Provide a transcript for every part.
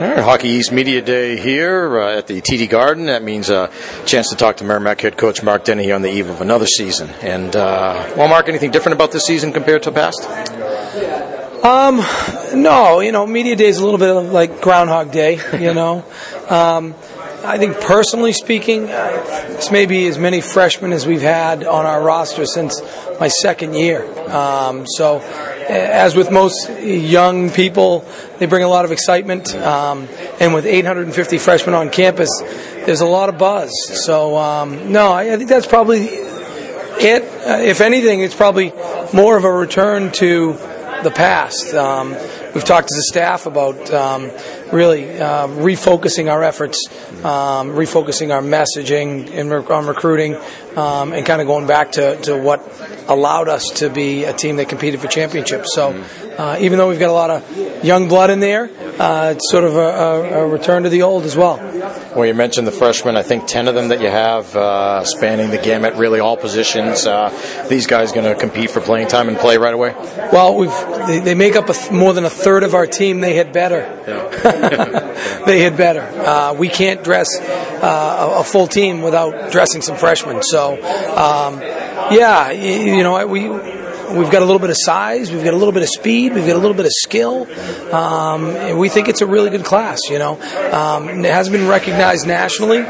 All right, Hockey East Media Day here uh, at the TD Garden. That means a chance to talk to Merrimack head coach Mark Dennehy on the eve of another season. And, uh, well, Mark, anything different about this season compared to the past? Um, no, you know, Media Day is a little bit of like Groundhog Day, you know. um, I think personally speaking, uh, it's maybe as many freshmen as we've had on our roster since my second year. Um, so, as with most young people, they bring a lot of excitement. Um, and with 850 freshmen on campus, there's a lot of buzz. So, um, no, I, I, think that's probably it. Uh, if anything, it's probably more of a return to the past. Um, we've talked to the staff about um, really uh, refocusing our efforts, um, refocusing our messaging in, on recruiting, um, and kind of going back to, to what allowed us to be a team that competed for championships. So uh, even though we've got a lot of young blood in there, uh, it's sort of a, a, a, return to the old as well. Well, you mentioned the freshmen. I think 10 of them that you have uh, spanning the gamut, really all positions. Uh, these guys going to compete for playing time and play right away? Well, we've, they, they make up th- more than a third of our team. They hit better. Yeah. they hit better. Uh, we can't dress uh, a, a, full team without dressing some freshmen. So, um, yeah, you, you know, we we've got a little bit of size, we've got a little bit of speed, we've got a little bit of skill. Um, we think it's a really good class. You know, um, it hasn't been recognized nationally,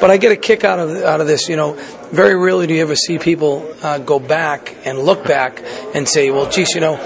but I get a kick out of out of this. You know, very rarely do you ever see people uh, go back and look back and say, "Well, geez, you know."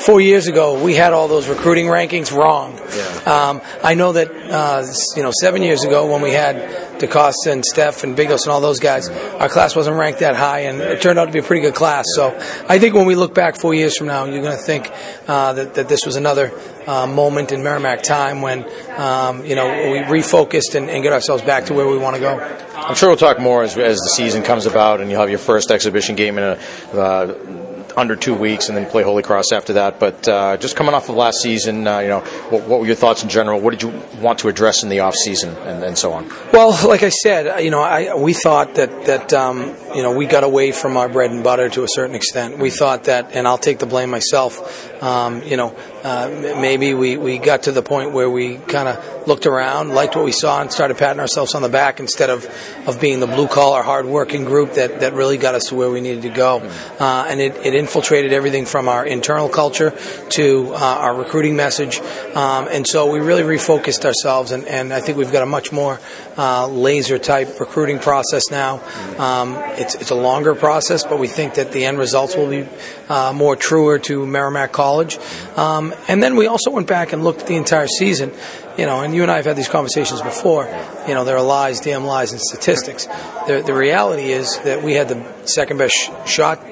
Four years ago, we had all those recruiting rankings wrong. Yeah. Um, I know that uh, you know seven years ago when we had DeCosta and Steph and Bigos and all those guys, our class wasn't ranked that high, and it turned out to be a pretty good class. So I think when we look back four years from now, you're going to think uh, that, that this was another uh, moment in Merrimack time when um, you know we refocused and, and, get ourselves back to where we want to go. I'm sure we'll talk more as, as the season comes about, and you'll have your first exhibition game in a. Uh, under two weeks and then play Holy Cross after that. But uh, just coming off of last season, uh, you know, what, what, were your thoughts in general? What did you want to address in the off season and, and so on? Well, like I said, uh, you know, I, we thought that that um, you know we got away from our bread and butter to a certain extent. We thought that, and I'll take the blame myself. Um, you know, uh, maybe we, we got to the point where we kind of looked around, liked what we saw, and started patting ourselves on the back instead of, of being the blue collar, hard working group that, that really got us to where we needed to go. Uh, and it, it infiltrated everything from our internal culture to uh, our recruiting message. Um, and so we really refocused ourselves, and, and I think we've got a much more uh, laser type recruiting process now. Um, it's, it's a longer process, but we think that the end results will be uh, more truer to Merrimack College. Um, and then we also went back and looked at the entire season. You know, and you and I have had these conversations before. You know, there are lies, damn lies, and statistics. The, the reality is that we had the second best sh- shot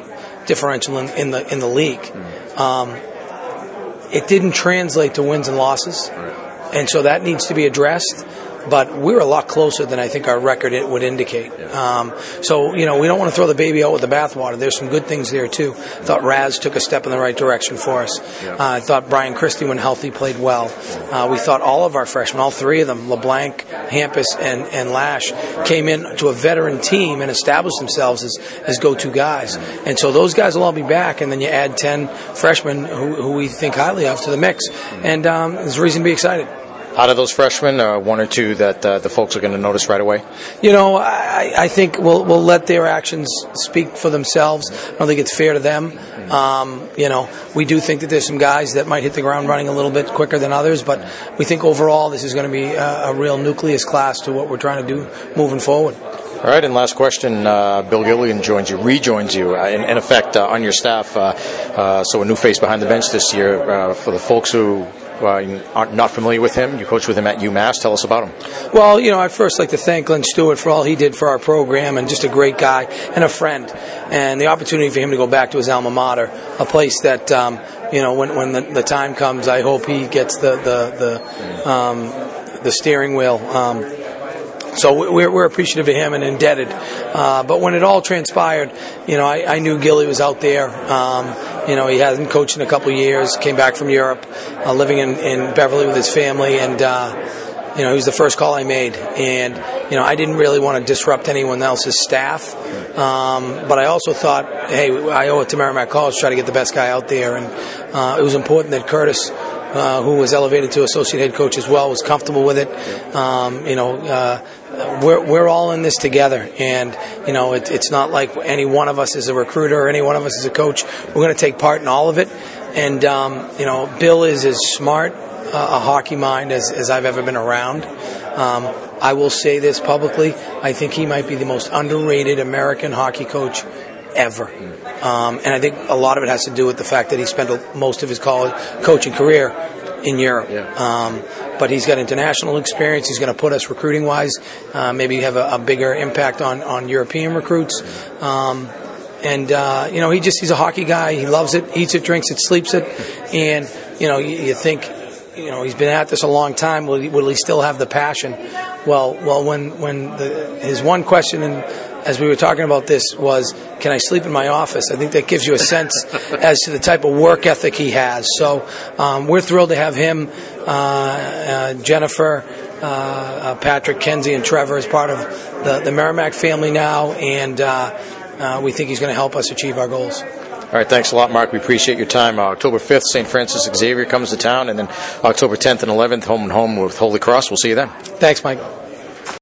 differential in, in, the in the league. Um, it didn't translate to wins and losses, and so that needs to be addressed but we're a lot closer than I think our record it would indicate. Um, so you know we don't want to throw the baby out with the bathwater. There's some good things there too. I thought Raz took a step in the right direction for us. Uh, I thought Brian Christie, when healthy, played well. Uh, we thought all of our freshmen, all three of them, LeBlanc, Hampus, and, and Lash, came in to a veteran team and established themselves as, as go-to guys. And so those guys will all be back, and then you add ten freshmen who, who we think highly of to the mix, and um, there's reason to be excited out of those freshmen, uh, one or two that uh, the folks are going to notice right away? You know, I, I, think we'll, we'll let their actions speak for themselves. I don't think it's fair to them. Um, you know, we do think that there's some guys that might hit the ground running a little bit quicker than others, but we think overall this is going to be a, a real nucleus class to what we're trying to do moving forward. All right, and last question. Uh, Bill Gilligan joins you, rejoins you, uh, in, in, effect, uh, on your staff. Uh, uh, so a new face behind the bench this year. Uh, for the folks who uh, aren't not familiar with him. You coach with him at UMass. Tell us about him. Well, you know, I'd first like to thank Glenn Stewart for all he did for our program and just a great guy and a friend. And the opportunity for him to go back to his alma mater, a place that, um, you know, when, when the, the, time comes, I hope he gets the, the, the, um, the steering wheel. Um, so we're, we're appreciative of him and indebted. Uh, but when it all transpired, you know, I, I knew Gilly was out there. Um, you know, he hasn't coached in a couple years, came back from Europe, uh, living in, in Beverly with his family, and, uh, you know, he was the first call I made. And, you know, I didn't really want to disrupt anyone else's staff. Um, but I also thought, hey, I owe it to Merrimack College to try to get the best guy out there. And uh, it was important that Curtis uh, who was elevated to associate head coach as well, was comfortable with it. Um, you know, uh, we're, we're all in this together. And, you know, it, it's not like any one of us is a recruiter or any one of us is a coach. We're going to take part in all of it. And, um, you know, Bill is as smart uh, a hockey mind as, as I've ever been around. Um, I will say this publicly. I think he might be the most underrated American hockey coach ever. Um, and I think a lot of it has to do with the fact that he spent most of his college coaching career in Europe. Yeah. Um, but he's got international experience. He's going to put us recruiting wise, uh, maybe have a, a, bigger impact on, on European recruits. Um, and uh, you know, he just he's a hockey guy. He loves it, eats it, drinks it, sleeps it. And you know, you, you think, you know, he's been at this a long time. Will he, will he still have the passion? Well, well, when when the, his one question and as we were talking about this was, can I sleep in my office? I think that gives you a sense as to the type of work ethic he has. So um, we're thrilled to have him, uh, uh, Jennifer, uh, uh Patrick, Kenzie, and Trevor as part of the, the Merrimack family now, and uh, uh, we think he's going to help us achieve our goals. All right, thanks a lot, Mark. We appreciate your time. October 5th, St. Francis Xavier comes to town, and then October 10th and 11th, home and home with Holy Cross. We'll see you then. Thanks, Mike.